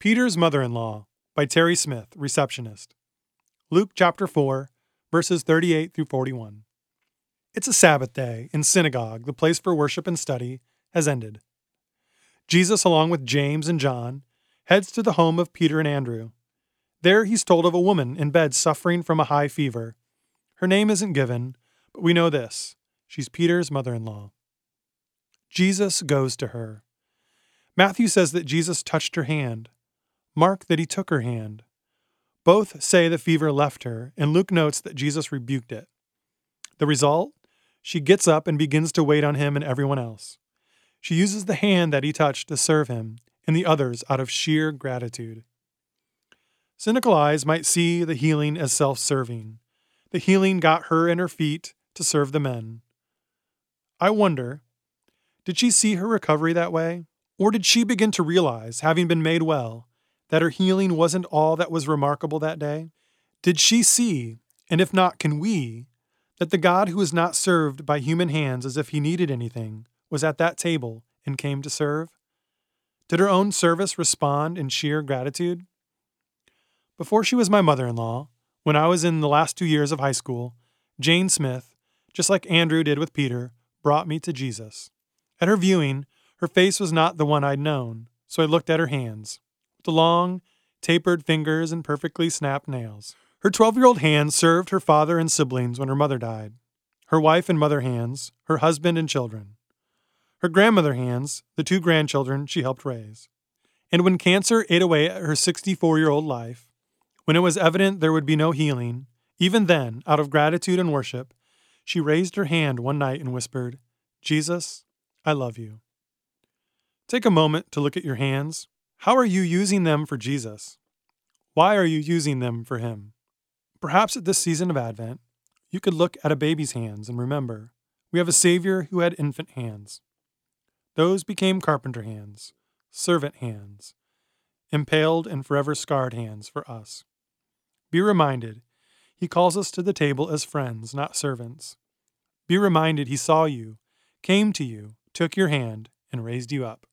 Peter's Mother in Law by Terry Smith, receptionist. Luke chapter 4, verses 38 through 41. It's a Sabbath day, and synagogue, the place for worship and study, has ended. Jesus, along with James and John, heads to the home of Peter and Andrew. There he's told of a woman in bed suffering from a high fever. Her name isn't given, but we know this she's Peter's mother in law. Jesus goes to her. Matthew says that Jesus touched her hand. Mark that he took her hand. Both say the fever left her, and Luke notes that Jesus rebuked it. The result? She gets up and begins to wait on him and everyone else. She uses the hand that he touched to serve him and the others out of sheer gratitude. Cynical eyes might see the healing as self serving. The healing got her and her feet to serve the men. I wonder, did she see her recovery that way? Or did she begin to realize, having been made well, that her healing wasn't all that was remarkable that day? Did she see, and if not, can we, that the God who is not served by human hands as if he needed anything was at that table and came to serve? Did her own service respond in sheer gratitude? Before she was my mother in law, when I was in the last two years of high school, Jane Smith, just like Andrew did with Peter, brought me to Jesus. At her viewing, her face was not the one I'd known, so I looked at her hands the long, tapered fingers and perfectly snapped nails. Her 12 year old hands served her father and siblings when her mother died, her wife and mother hands, her husband and children. Her grandmother hands, the two grandchildren she helped raise. And when cancer ate away at her 64 year old life, when it was evident there would be no healing, even then, out of gratitude and worship, she raised her hand one night and whispered, Jesus, I love you. Take a moment to look at your hands how are you using them for Jesus? Why are you using them for Him? Perhaps at this season of Advent, you could look at a baby's hands and remember we have a Savior who had infant hands. Those became carpenter hands, servant hands, impaled and forever scarred hands for us. Be reminded, He calls us to the table as friends, not servants. Be reminded He saw you, came to you, took your hand, and raised you up.